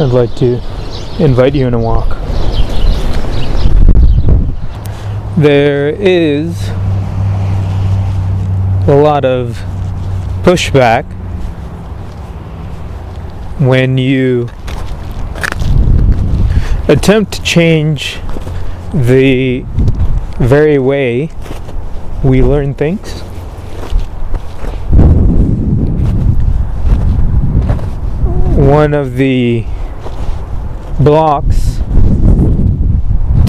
I'd like to invite you in a walk. There is a lot of pushback when you attempt to change the very way we learn things. One of the blocks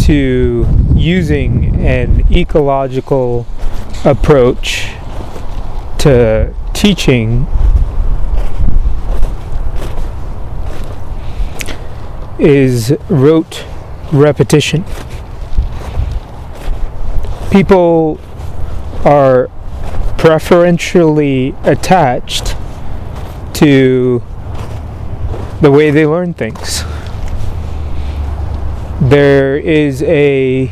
to using an ecological approach to teaching is rote repetition. People are preferentially attached to the way they learn things. There is a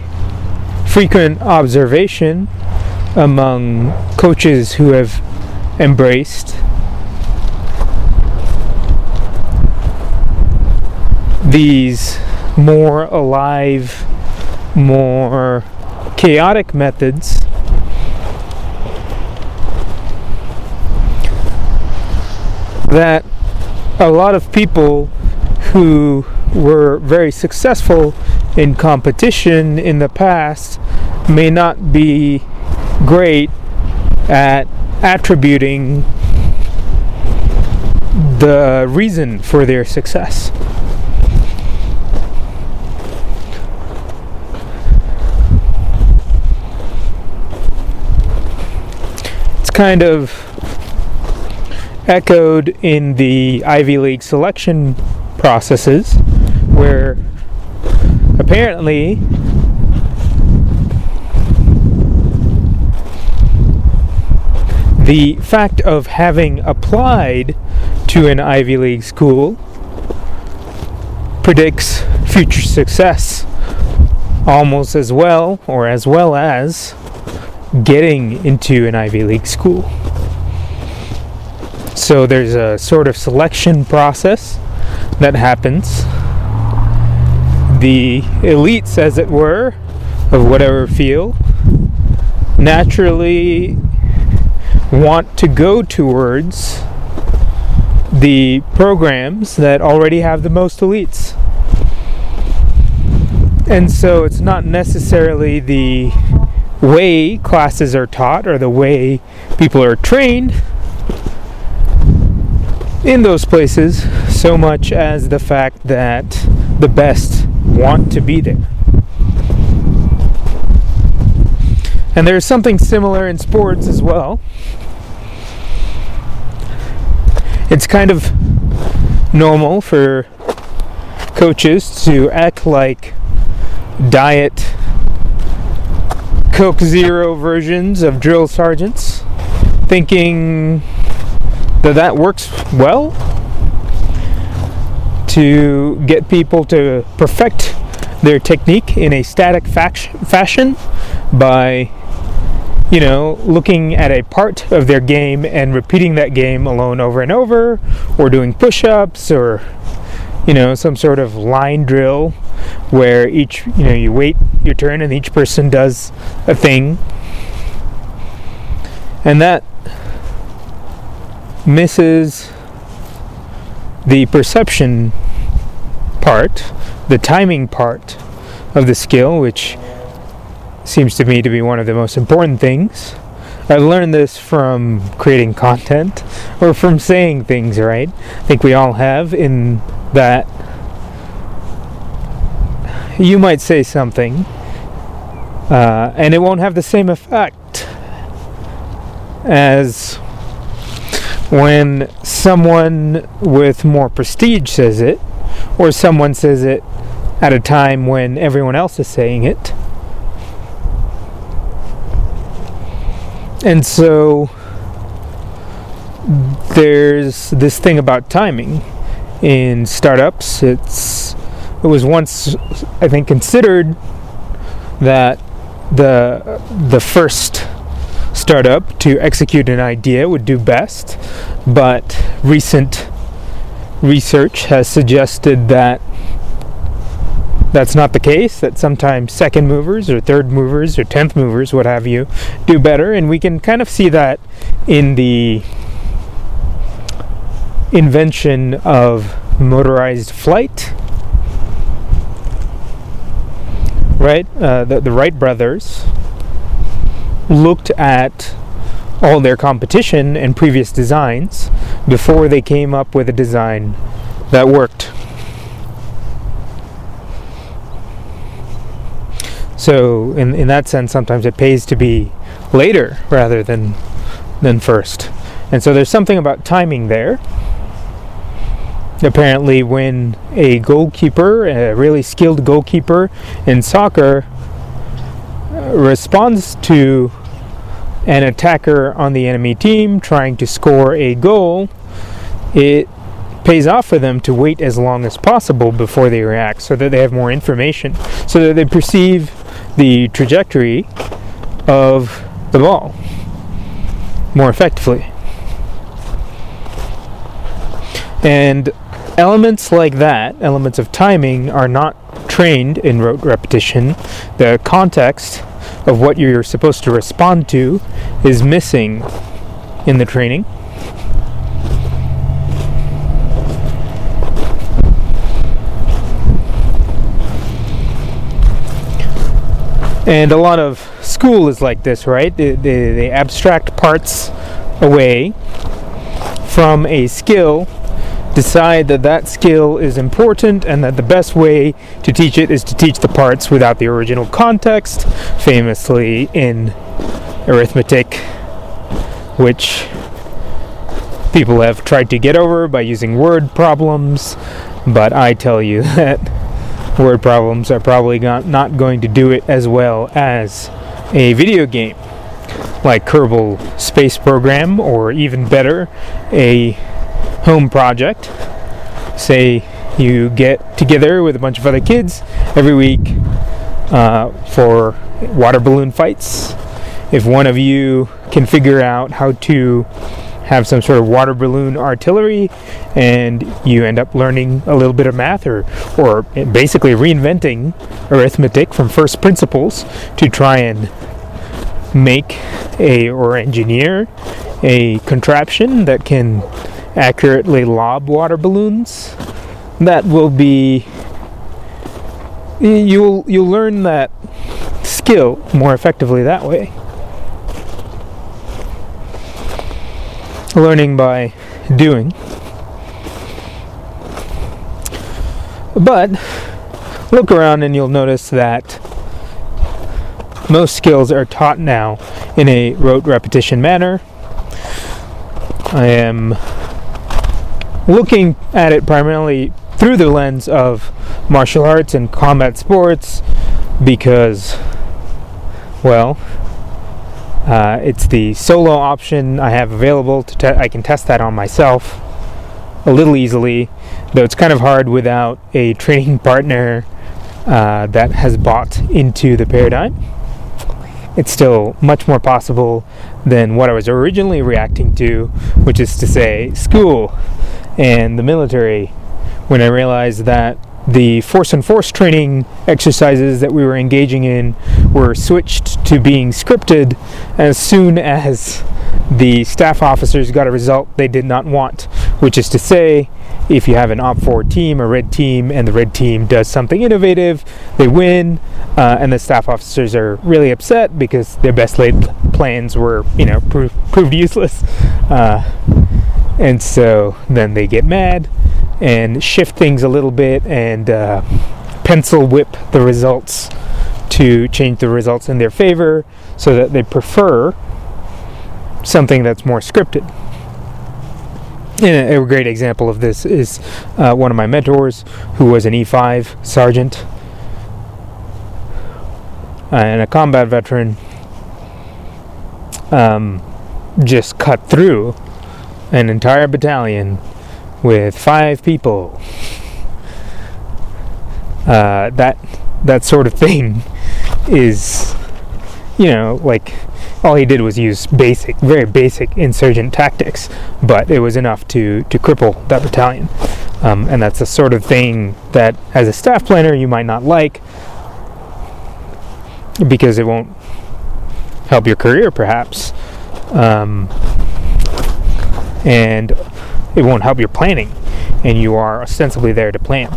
frequent observation among coaches who have embraced these more alive, more chaotic methods. That a lot of people who were very successful in competition in the past may not be great at attributing the reason for their success. It's kind of echoed in the Ivy League selection processes where apparently the fact of having applied to an Ivy League school predicts future success almost as well or as well as getting into an Ivy League school. So there's a sort of selection process that happens. The elites, as it were, of whatever field, naturally want to go towards the programs that already have the most elites. And so it's not necessarily the way classes are taught or the way people are trained in those places so much as the fact that the best want to be there. And there's something similar in sports as well. It's kind of normal for coaches to act like diet Coke Zero versions of drill sergeants, thinking that that works well to get people to perfect their technique in a static fashion by you know looking at a part of their game and repeating that game alone over and over or doing push-ups or you know some sort of line drill where each you know you wait your turn and each person does a thing. And that misses the perception part, the timing part of the skill, which seems to me to be one of the most important things. I learned this from creating content or from saying things, right? I think we all have in that you might say something uh, and it won't have the same effect as when someone with more prestige says it, or someone says it at a time when everyone else is saying it. And so there's this thing about timing in startups. It's it was once I think considered that the the first startup to execute an idea would do best, but recent research has suggested that that's not the case, that sometimes second movers or third movers or tenth movers, what have you, do better. And we can kind of see that in the invention of motorized flight. Right? Uh, the, the Wright brothers looked at all their competition and previous designs before they came up with a design that worked. So in in that sense, sometimes it pays to be later rather than than first. And so there's something about timing there. Apparently, when a goalkeeper, a really skilled goalkeeper in soccer, uh, responds to an attacker on the enemy team trying to score a goal, it pays off for them to wait as long as possible before they react so that they have more information, so that they perceive the trajectory of the ball more effectively. And elements like that, elements of timing, are not trained in rote repetition. The context of what you're supposed to respond to is missing in the training. And a lot of school is like this, right? They, they, they abstract parts away from a skill, decide that that skill is important, and that the best way to teach it is to teach the parts without the original context, famously in arithmetic, which people have tried to get over by using word problems, but I tell you that word problems are probably not going to do it as well as a video game like Kerbal Space Program, or even better, a home project. Say you get together with a bunch of other kids every week uh, for water balloon fights. If one of you can figure out how to have some sort of water balloon artillery and you end up learning a little bit of math or, or basically reinventing arithmetic from first principles to try and make a or engineer a contraption that can accurately lob water balloons. That will be you'll you'll learn that skill more effectively that way learning by doing. But look around and you'll notice that most skills are taught now in a rote repetition manner. I am looking at it primarily through the lens of martial arts and combat sports because, well, uh, it's the solo option I have available to te- I can test that on myself a little easily, though it's kind of hard without a training partner uh, that has bought into the paradigm. It's still much more possible than what I was originally reacting to, which is to say, school and the military, when I realized that the force and force training exercises that we were engaging in were switched to being scripted as soon as the staff officers got a result they did not want, which is to say, if you have an OPFOR team, a red team, and the red team does something innovative, they win, uh, and the staff officers are really upset because their best laid plans were, you know, pro- proved useless. Uh, and so then they get mad and shift things a little bit and uh, pencil whip the results to change the results in their favor so that they prefer something that's more scripted. And a great example of this is uh, one of my mentors who was an E5 sergeant and a combat veteran. Um, just cut through an entire battalion with five people. Uh, that that sort of thing is, you know, like all he did was use basic, very basic insurgent tactics, but it was enough to to cripple that battalion. Um, and that's the sort of thing that, as a staff planner, you might not like because it won't help your career, perhaps. Um, and it won't help your planning, and you are ostensibly there to plan.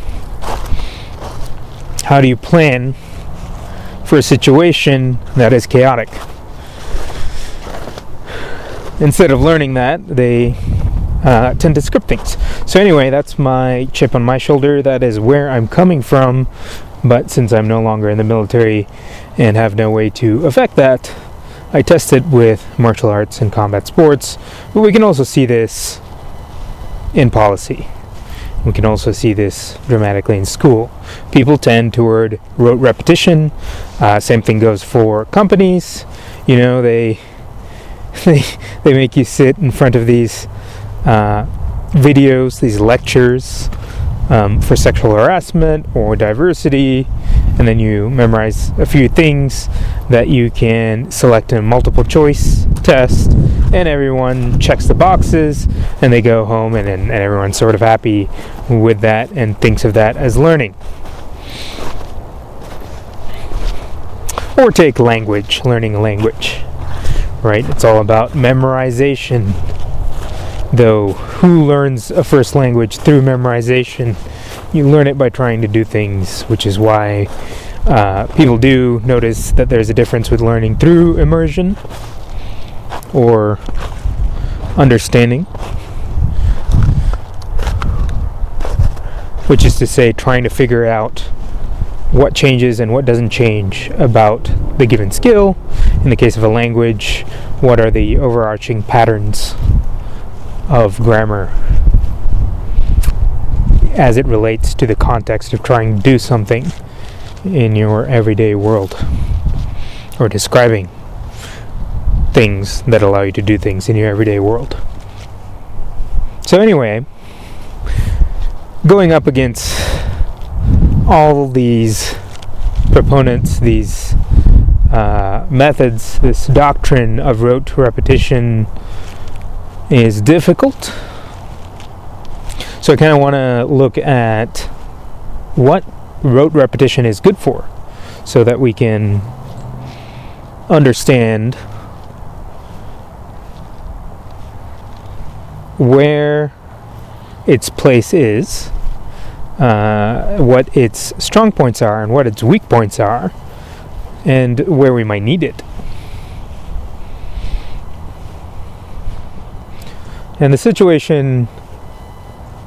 How do you plan for a situation that is chaotic? Instead of learning that, they uh, tend to script things. So, anyway, that's my chip on my shoulder. That is where I'm coming from. But since I'm no longer in the military and have no way to affect that, I test it with martial arts and combat sports. But we can also see this in policy. We can also see this dramatically in school. People tend toward rote repetition. Uh, same thing goes for companies. You know, they they they make you sit in front of these uh, videos, these lectures um, for sexual harassment or diversity, and then you memorize a few things that you can select in a multiple choice test, and everyone checks the boxes, and they go home, and, and, and everyone's sort of happy with that and thinks of that as learning. Or take language, learning language right? It's all about memorization. Though, who learns a first language through memorization? You learn it by trying to do things, which is why uh, people do notice that there's a difference with learning through immersion or understanding. Which is to say, trying to figure out what changes and what doesn't change about the given skill. In the case of a language, what are the overarching patterns of grammar as it relates to the context of trying to do something in your everyday world or describing things that allow you to do things in your everyday world. So, anyway, going up against all these proponents, these uh, methods, this doctrine of rote repetition is difficult. So I kind of want to look at what rote repetition is good for so that we can understand where its place is uh, what its strong points are and what its weak points are, and where we might need it. And the situation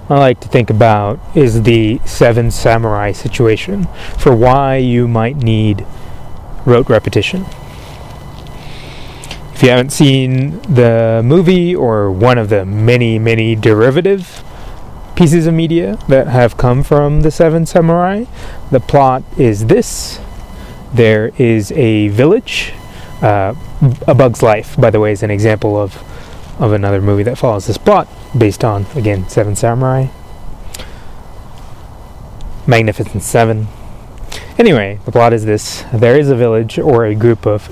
I like to think about is the Seven Samurai situation for why you might need rote repetition. If you haven't seen the movie or one of the many, many derivative pieces of media that have come from the Seven Samurai. The plot is this there is a village. Uh, a Bug's Life, by the way, is an example of, of another movie that follows this plot based on, again, Seven Samurai. Magnificent Seven. Anyway, the plot is this there is a village or a group of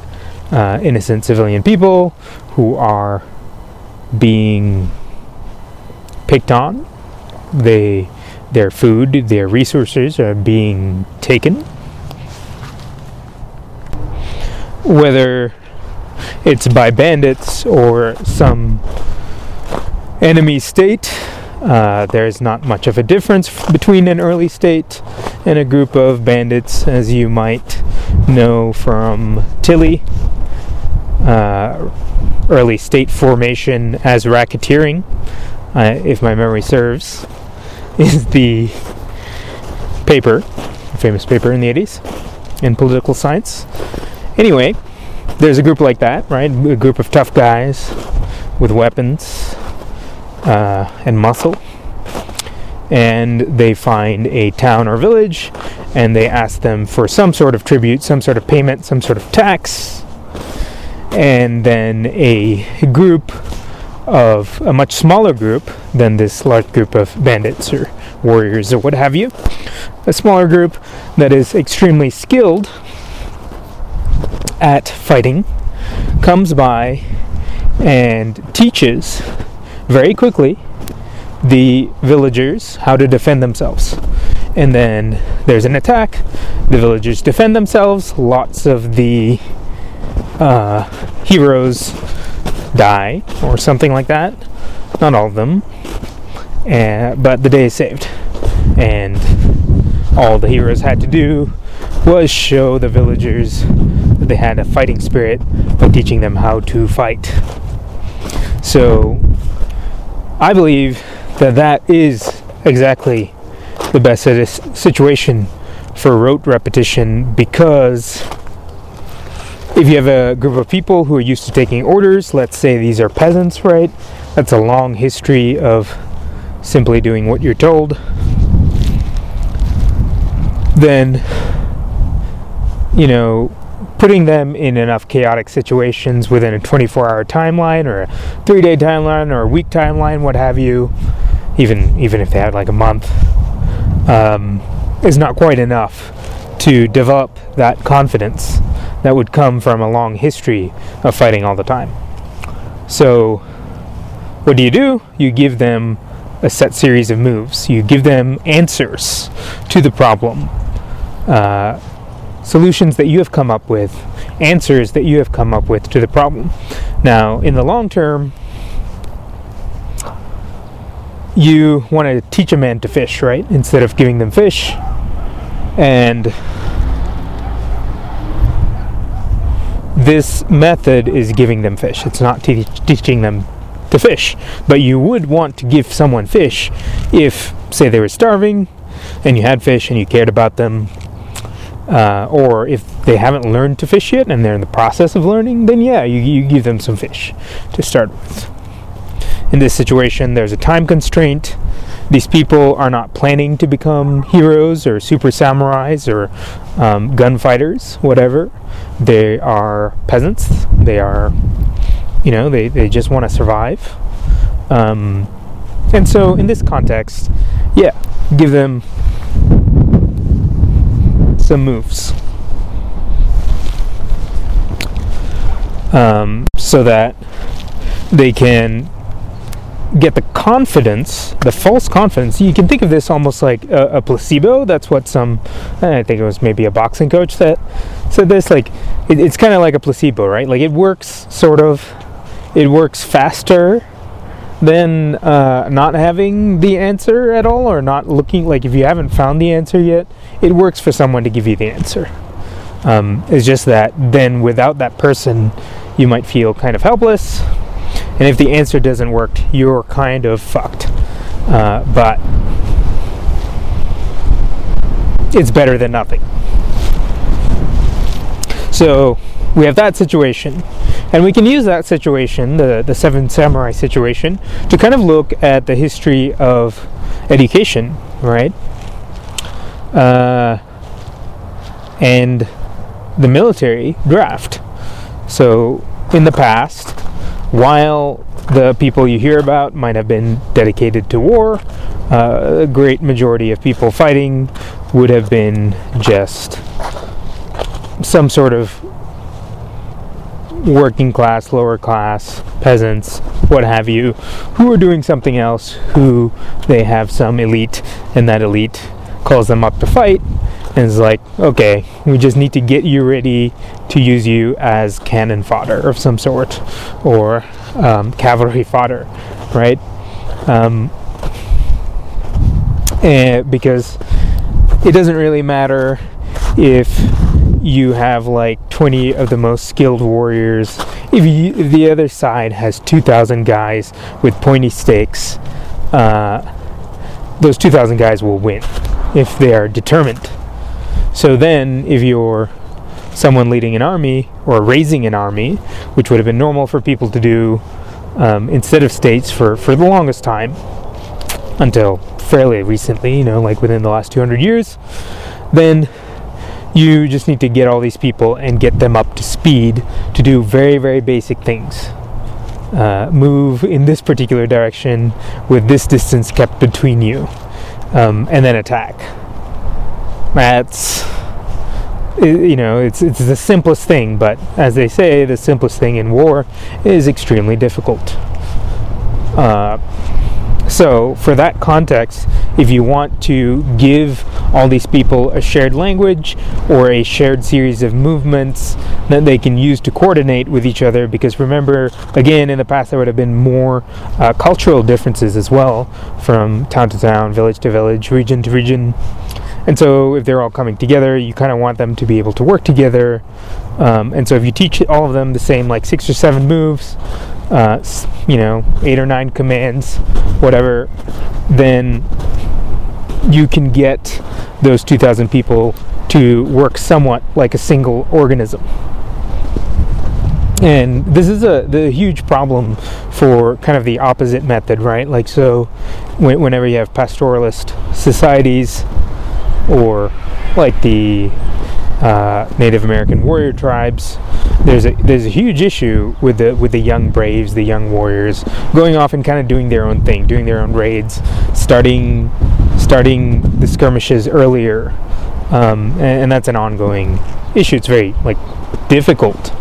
uh, innocent civilian people who are being picked on they their food, their resources are being taken. Whether it's by bandits or some enemy state, uh, there's not much of a difference between an early state and a group of bandits, as you might know from Tilly. Uh, early state formation as racketeering, uh, if my memory serves is the paper, famous paper in the 80s in political science. Anyway, there's a group like that, right? A group of tough guys with weapons uh, and muscle. And they find a town or village and they ask them for some sort of tribute, some sort of payment, some sort of tax. And then a group of a much smaller group than this large group of bandits or warriors or what have you. A smaller group that is extremely skilled at fighting comes by and teaches very quickly the villagers how to defend themselves. And then there's an attack, the villagers defend themselves, lots of the uh, heroes die, or something like that. Not all of them, and, but the day is saved. And all the heroes had to do was show the villagers that they had a fighting spirit by teaching them how to fight. So I believe that that is exactly the best situation for rote repetition because if you have a group of people who are used to taking orders, let's say these are peasants, right? That's a long history of simply doing what you're told. Then, you know, putting them in enough chaotic situations within a 24 hour timeline or a three day timeline or a week timeline, what have you, even even if they had like a month, um, is not quite enough to develop that confidence that would come from a long history of fighting all the time. So, what do you do? You give them a set series of moves. You give them answers to the problem. Uh, solutions that you have come up with, answers that you have come up with to the problem. Now, in the long term, you want to teach a man to fish, right? Instead of giving them fish. And this method is giving them fish. It's not te- teaching them to fish. But you would want to give someone fish if, say, they were starving and you had fish and you cared about them uh, or if they haven't learned to fish yet and they're in the process of learning, then yeah, you, you give them some fish to start with. In this situation, there's a time constraint. These people are not planning to become heroes or super samurais or um, gunfighters, whatever. They are peasants. They are, you know, they, they just want to survive. Um, and so, in this context, yeah, give them some moves. Um, so that they can get the confidence, the false confidence. You can think of this almost like a, a placebo. That's what some, I think it was maybe a boxing coach that said this. Like, it, it's kind of like a placebo, right? Like, it works sort of, it works faster than uh, not having the answer at all or not looking like if you haven't found the answer yet it works for someone to give you the answer. Um, it's just that then without that person you might feel kind of helpless. And if the answer doesn't work you're kind of fucked. Uh, but it's better than nothing. So we have that situation and we can use that situation, the, the Seven Samurai situation, to kind of look at the history of education, right? Uh, and the military draft. So, in the past, while the people you hear about might have been dedicated to war, uh, a great majority of people fighting would have been just some sort of working class, lower class, peasants, what have you, who are doing something else, who they have some elite, and that elite calls them up to fight and is like, okay, we just need to get you ready to use you as cannon fodder of some sort or um, cavalry fodder, right? Um, and because it doesn't really matter if you have like 20 of the most skilled warriors. If, you, if the other side has 2,000 guys with pointy stakes, uh, those 2,000 guys will win if they are determined. So then, if you're someone leading an army or raising an army, which would have been normal for people to do um, instead of states for, for the longest time, until fairly recently, you know, like within the last 200 years, then you just need to get all these people and get them up to speed to do very, very basic things. Uh, move in this particular direction with this distance kept between you, um, and then attack. That's you know it's it's the simplest thing, but as they say, the simplest thing in war is extremely difficult. Uh, So, for that context, if you want to give all these people a shared language or a shared series of movements that they can use to coordinate with each other, because remember, again, in the past there would have been more uh, cultural differences as well from town to town, village to village, region to region. And so, if they're all coming together, you kind of want them to be able to work together. Um, and so, if you teach all of them the same, like six or seven moves, uh, you know, eight or nine commands, whatever, then you can get those 2,000 people to work somewhat like a single organism. And this is a the huge problem for kind of the opposite method, right? Like so, whenever you have pastoralist societies, or like the uh, Native American warrior tribes, there's a there's a huge issue with the with the young braves, the young warriors, going off and kind of doing their own thing, doing their own raids, starting starting the skirmishes earlier, um, and, and that's an ongoing issue. It's very like difficult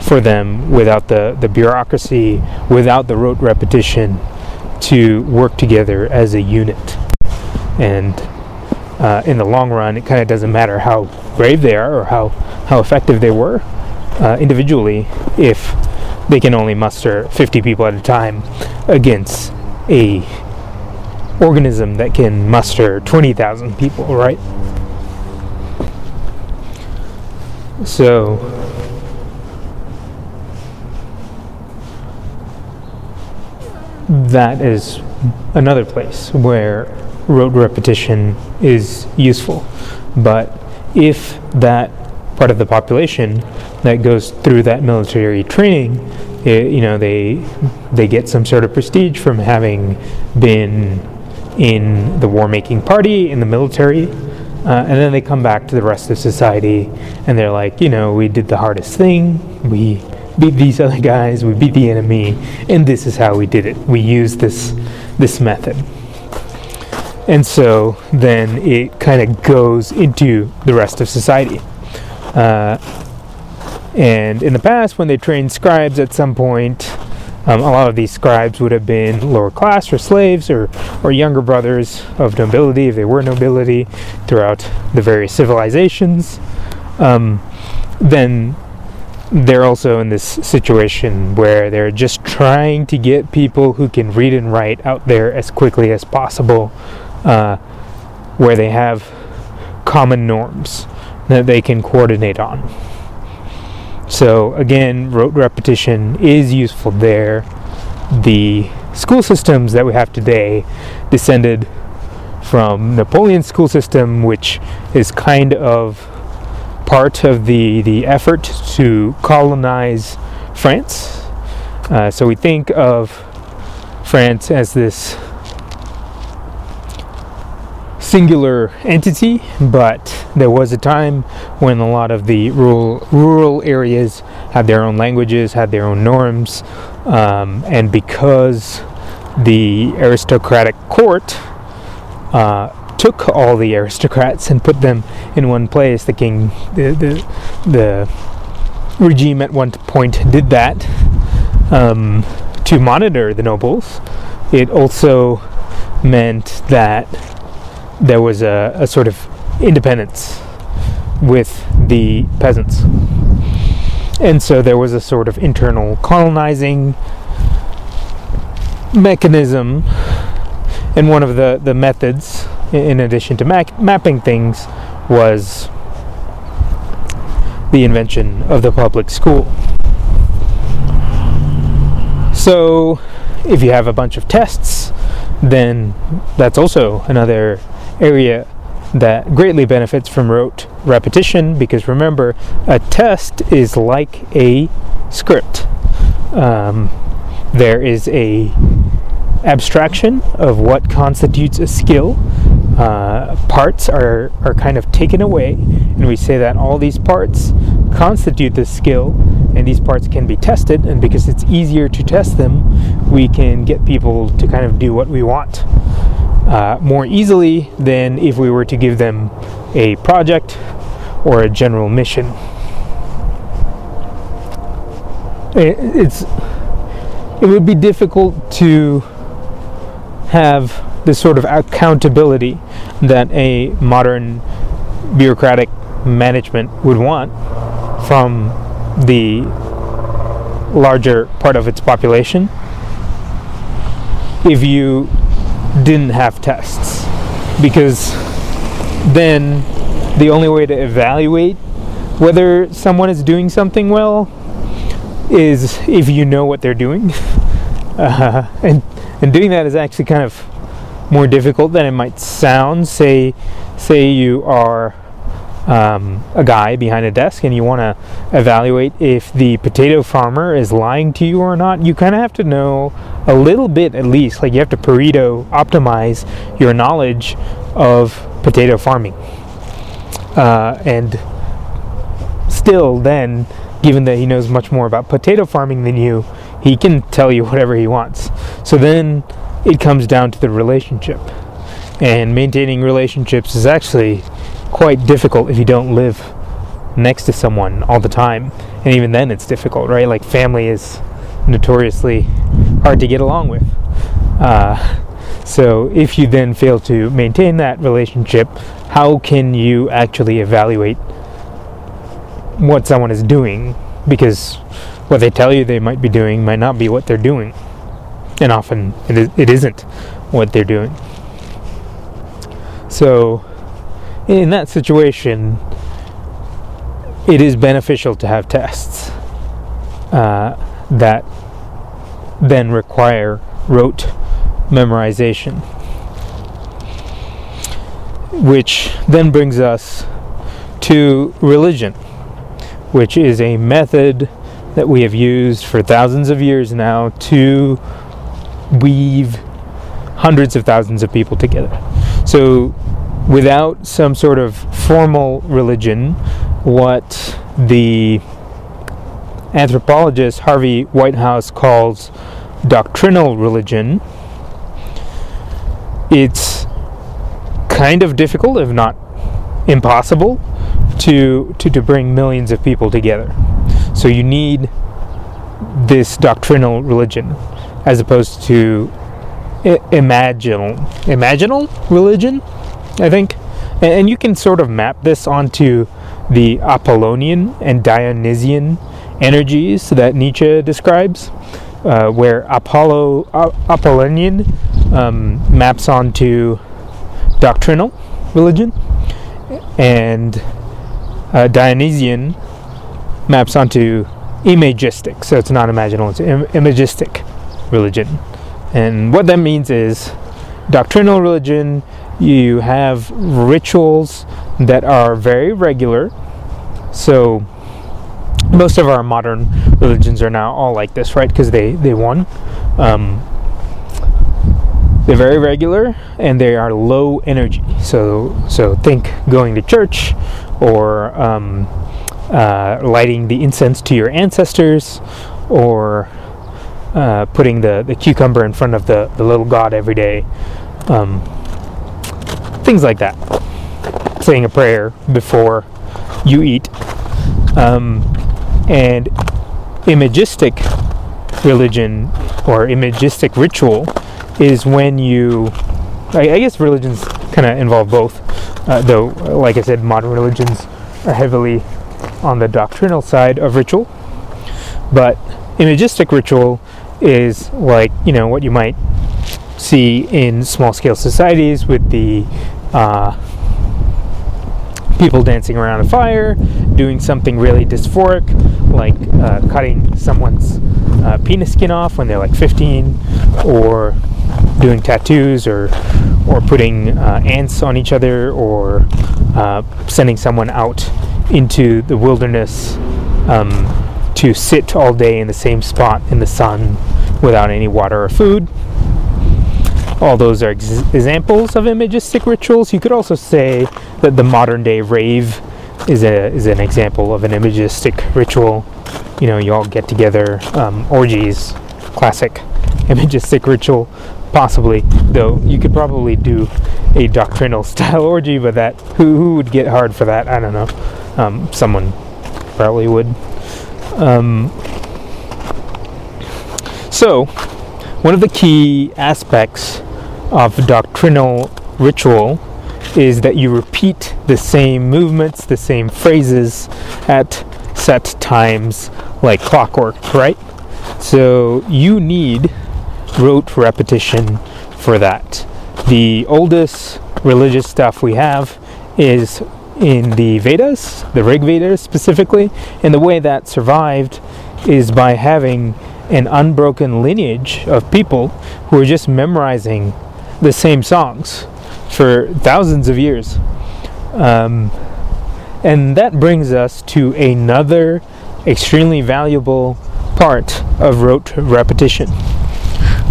for them without the the bureaucracy, without the rote repetition, to work together as a unit, and uh, in the long run, it kind of doesn't matter how brave they are or how, how effective they were uh, individually if they can only muster 50 people at a time against a organism that can muster 20,000 people, right? So that is another place where rote repetition is useful. But if that part of the population that goes through that military training, it, you know, they they get some sort of prestige from having been in the war-making party in the military, uh, and then they come back to the rest of society, and they're like, you know, we did the hardest thing, we beat these other guys, we beat the enemy, and this is how we did it. We used this this method. And so then it kind of goes into the rest of society. Uh, and in the past, when they trained scribes at some point, um, a lot of these scribes would have been lower class or slaves or, or younger brothers of nobility, if they were nobility, throughout the various civilizations. Um, then they're also in this situation where they're just trying to get people who can read and write out there as quickly as possible uh, where they have common norms that they can coordinate on. So, again, rote repetition is useful there. The school systems that we have today descended from Napoleon's school system, which is kind of part of the, the effort to colonize France. Uh, so we think of France as this singular entity, but there was a time when a lot of the rural rural areas had their own languages, had their own norms, um, and because the aristocratic court uh, took all the aristocrats and put them in one place, the king, the the, the regime at one point did that um, to monitor the nobles. It also meant that there was a, a sort of independence with the peasants. And so there was a sort of internal colonizing mechanism. And one of the, the methods, in addition to mapping things, was the invention of the public school. So, if you have a bunch of tests, then that's also another area that greatly benefits from rote repetition because remember, a test is like a script. Um, there is a abstraction of what constitutes a skill. Uh, parts are, are kind of taken away, and we say that all these parts constitute the skill, and these parts can be tested. And because it's easier to test them, we can get people to kind of do what we want uh, more easily than if we were to give them a project or a general mission. It's it would be difficult to have this sort of accountability that a modern bureaucratic management would want from the larger part of its population if you didn't have tests. Because then the only way to evaluate whether someone is doing something well is if you know what they're doing uh, and and doing that is actually kind of more difficult than it might sound say say you are um, a guy behind a desk and you want to evaluate if the potato farmer is lying to you or not, you kind of have to know a little bit at least. Like you have to Pareto optimize your knowledge of potato farming. Uh, and still, then, given that he knows much more about potato farming than you, he can tell you whatever he wants. So then it comes down to the relationship. And maintaining relationships is actually quite difficult if you don't live next to someone all the time. And even then, it's difficult, right? Like, family is notoriously hard to get along with. Uh, so, if you then fail to maintain that relationship, how can you actually evaluate what someone is doing? Because what they tell you they might be doing might not be what they're doing. And often it, is, it isn't what they're doing. So, in that situation, it is beneficial to have tests uh, that then require rote memorization. Which then brings us to religion, which is a method that we have used for thousands of years now to weave hundreds of thousands of people together. So, without some sort of formal religion, what the anthropologist Harvey Whitehouse calls doctrinal religion, it's kind of difficult, if not impossible, to, to, bring millions of people together. So you need this doctrinal religion as opposed to I- imaginal imaginal religion I think. And, you can sort of map this onto the Apollonian and Dionysian energies that Nietzsche describes, uh, where Apollo uh, Apollonian um, maps onto doctrinal religion, and uh, Dionysian maps onto imagistic. So it's not imaginal; it's Im- imagistic religion. And what that means is doctrinal religion you have rituals that are very regular. So most of our modern religions are now all like this, right? Because they they won. Um, they're very regular and they are low energy. So so think going to church or um, uh, lighting the incense to your ancestors or uh, putting the, the cucumber in front of the, the little god every day. Um, things like that. Saying a prayer before you eat. Um, and imagistic religion or imagistic ritual is when you, I, I guess religions kind of involve both, uh, though, like I said, modern religions are heavily on the doctrinal side of ritual. But imagistic ritual is like, you know, what you might see in small scale societies with the uh, people dancing around a fire, doing something really dysphoric, like uh, cutting someone's uh, penis skin off when they're like 15, or doing tattoos, or or putting uh, ants on each other, or uh, sending someone out into the wilderness um, to sit all day in the same spot in the sun without any water or food all those are ex- examples of imagistic rituals. You could also say that the modern day rave is a is an example of an imagistic ritual. You know, you all get together, um, orgies, classic imagistic ritual, possibly. Though you could probably do a doctrinal style orgy, but that who, who would get hard for that? I don't know. Um, someone probably would. Um, so, one of the key aspects of doctrinal ritual is that you repeat the same movements, the same phrases at set times like clockwork, right? So you need rote repetition for that. The oldest religious stuff we have is in the Vedas, the Rig Vedas specifically, and the way that survived is by having an unbroken lineage of people who are just memorizing the same songs for thousands of years. Um, and that brings us to another extremely valuable part of rote repetition,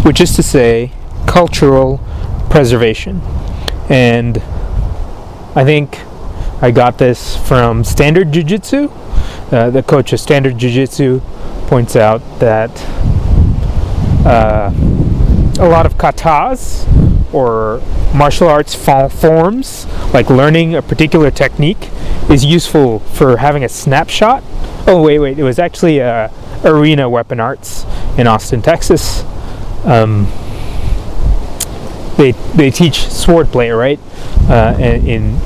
which is to say, cultural preservation. And I think I got this from Standard Jiu Jitsu. Uh, the coach of Standard Jiu Jitsu points out that uh, a lot of katas or martial arts forms, like learning a particular technique, is useful for having a snapshot. Oh, wait, wait, it was actually uh, Arena Weapon Arts in Austin, Texas. Um, they, they teach swordplay, right? Uh, in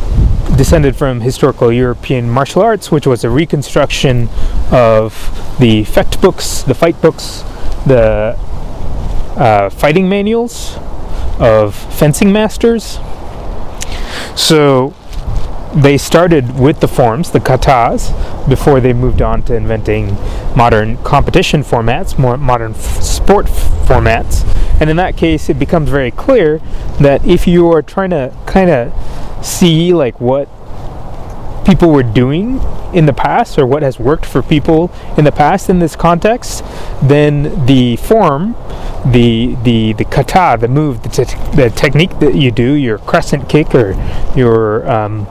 descended from historical European martial arts, which was a reconstruction of the fecht books, the fight books, the uh, fighting manuals of fencing masters. So they started with the forms, the katas, before they moved on to inventing modern competition formats, more modern f- sport f- formats. And in that case, it becomes very clear that if you are trying to kind of see like what people were doing in the past or what has worked for people in the past in this context, then the form, the the the kata, the move, the, te- the technique that you do, your crescent kick or your um,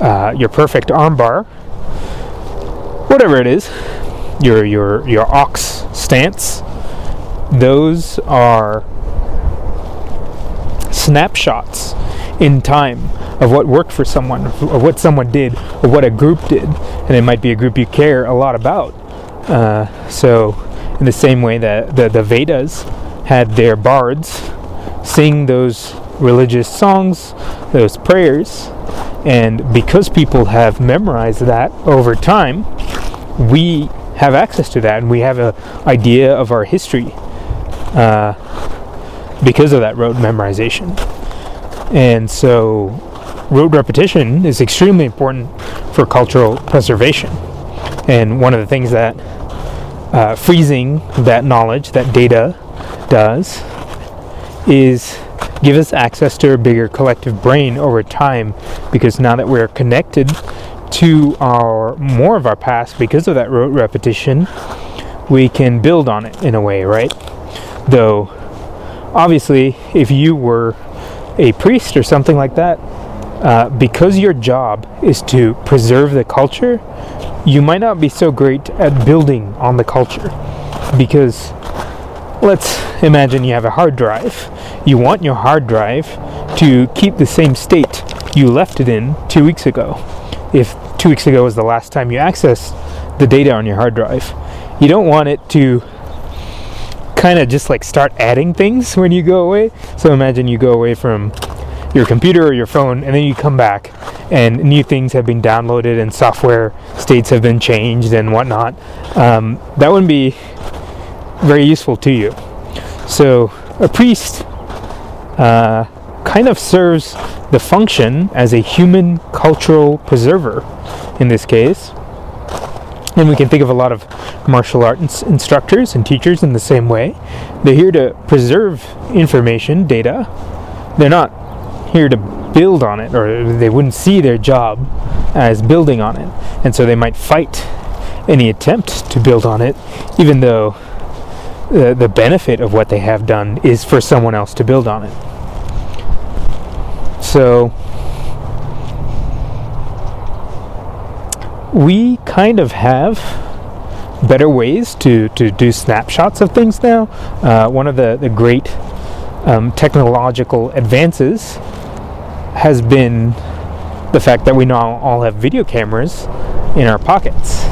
uh, your perfect armbar, whatever it is, your your your ox stance, those are snapshots in time of what worked for someone, of what someone did, of what a group did, and it might be a group you care a lot about. Uh, so, in the same way that the, the Vedas had their bards sing those religious songs, those prayers, and because people have memorized that over time, we have access to that, and we have an idea of our history uh, because of that rote memorization. And so, rote repetition is extremely important for cultural preservation. And one of the things that uh, freezing that knowledge, that data, does is give us access to a bigger collective brain over time because now that we're connected to our more of our past because of that rote repetition we can build on it in a way right though obviously if you were a priest or something like that, uh, because your job is to preserve the culture, you might not be so great at building on the culture. Because let's imagine you have a hard drive. You want your hard drive to keep the same state you left it in two weeks ago. If two weeks ago was the last time you accessed the data on your hard drive, you don't want it to kind of just like start adding things when you go away. So imagine you go away from your computer or your phone and then you come back and new things have been downloaded and software states have been changed and whatnot. Um, that wouldn't be very useful to you. So a priest uh, kind of serves the function as a human cultural preserver in this case. And we can think of a lot of martial arts instructors and teachers in the same way. They're here to preserve information, data. They're not here to build on it, or they wouldn't see their job as building on it. And so they might fight any attempt to build on it, even though the, the benefit of what they have done is for someone else to build on it. So we kind of have better ways to, to do snapshots of things now. Uh, one of the, the great um, technological advances has been the fact that we now all have video cameras in our pockets,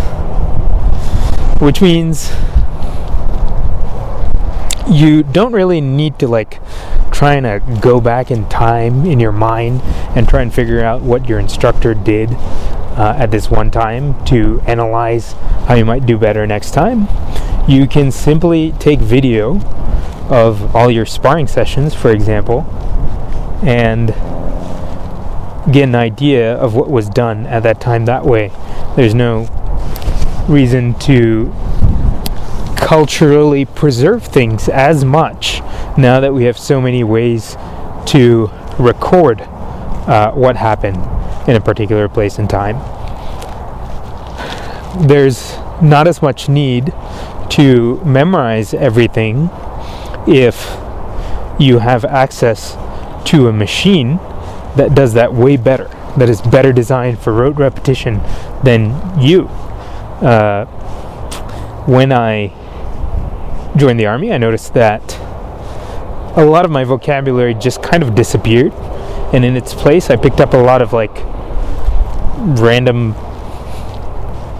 which means you don't really need to like trying to go back in time in your mind and try and figure out what your instructor did uh, at this one time to analyze how you might do better next time, you can simply take video of all your sparring sessions, for example, and get an idea of what was done at that time that way. There's no reason to culturally preserve things as much now that we have so many ways to record uh, what happened in a particular place and time. There's not as much need to memorize everything if you have access to a machine that does that way better, that is better designed for rote repetition than you. Uh, when I joined the army, I noticed that a lot of my vocabulary just kind of disappeared, and in its place, I picked up a lot of like random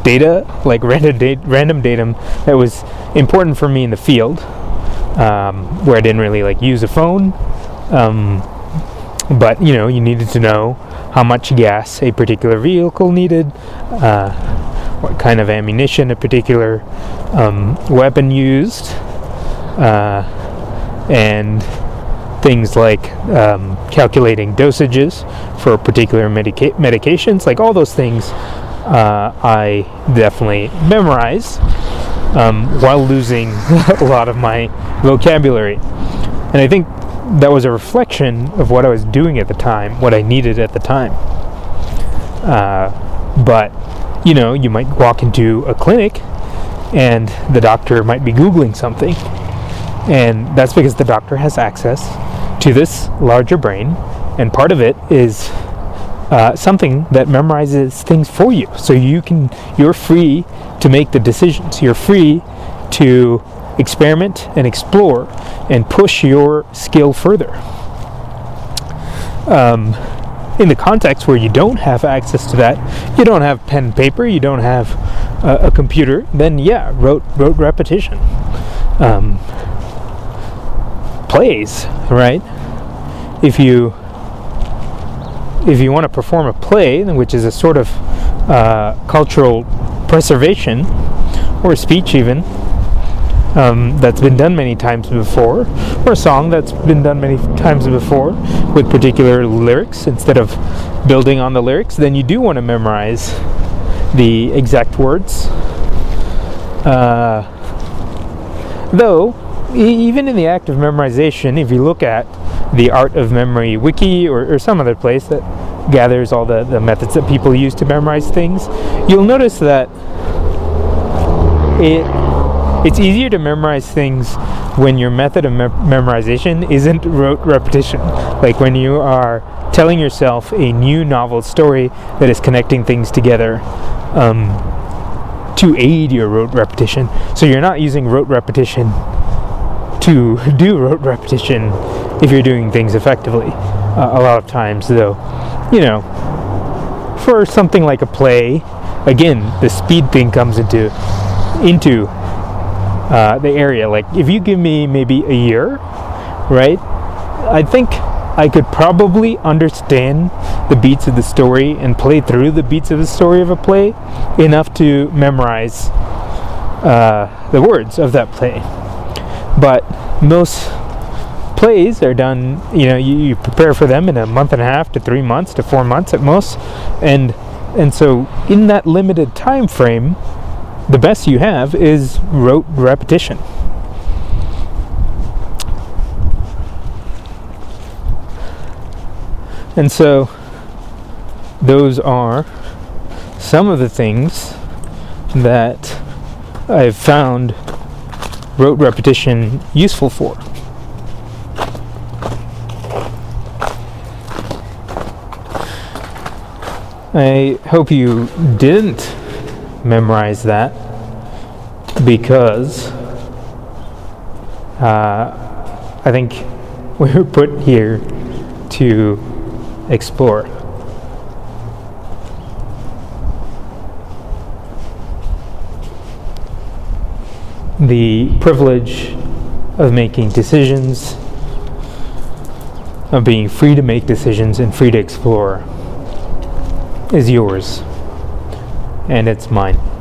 data, like random data, random datum that was important for me in the field, um, where I didn't really like use a phone. Um, but you know, you needed to know how much gas a particular vehicle needed, uh, what kind of ammunition a particular um, weapon used, uh, and things like um, calculating dosages for particular medica- medications, like all those things, uh, I definitely memorize um, while losing a lot of my vocabulary. And I think that was a reflection of what I was doing at the time, what I needed at the time. Uh, but, you know, you might walk into a clinic and the doctor might be Googling something. And that's because the doctor has access to this larger brain, and part of it is uh, something that memorizes things for you. So you can, you're free to make the decisions. You're free to experiment and explore and push your skill further. Um, in the context where you don't have access to that, you don't have pen paper, you don't have uh, a computer, then yeah, rote rote repetition. Um, plays, right? If you if you want to perform a play, which is a sort of uh, cultural preservation or speech even, um, that's been done many times before, or a song that's been done many times before with particular lyrics instead of building on the lyrics, then you do want to memorize the exact words. Uh, though, even in the act of memorization, if you look at the Art of Memory wiki or, or some other place that gathers all the, the methods that people use to memorize things, you'll notice that it it's easier to memorize things when your method of me- memorization isn't rote repetition. Like when you are telling yourself a new novel story that is connecting things together um, to aid your rote repetition. So you're not using rote repetition to do rote repetition if you're doing things effectively. Uh, a lot of times, though, you know, for something like a play, again, the speed thing comes into into uh, the area. Like, if you give me maybe a year, right, I think I could probably understand the beats of the story and play through the beats of the story of a play enough to memorize uh, the words of that play. But most plays are done, you know, you, you prepare for them in a month and a half to three months to four months at most. And and so in that limited time frame, the best you have is rote repetition. And so, those are some of the things that I've found rote repetition useful for. I hope you didn't memorize that because uh, I think we were put here to explore. The privilege of making decisions of being free to make decisions and free to explore is yours. And it's mine.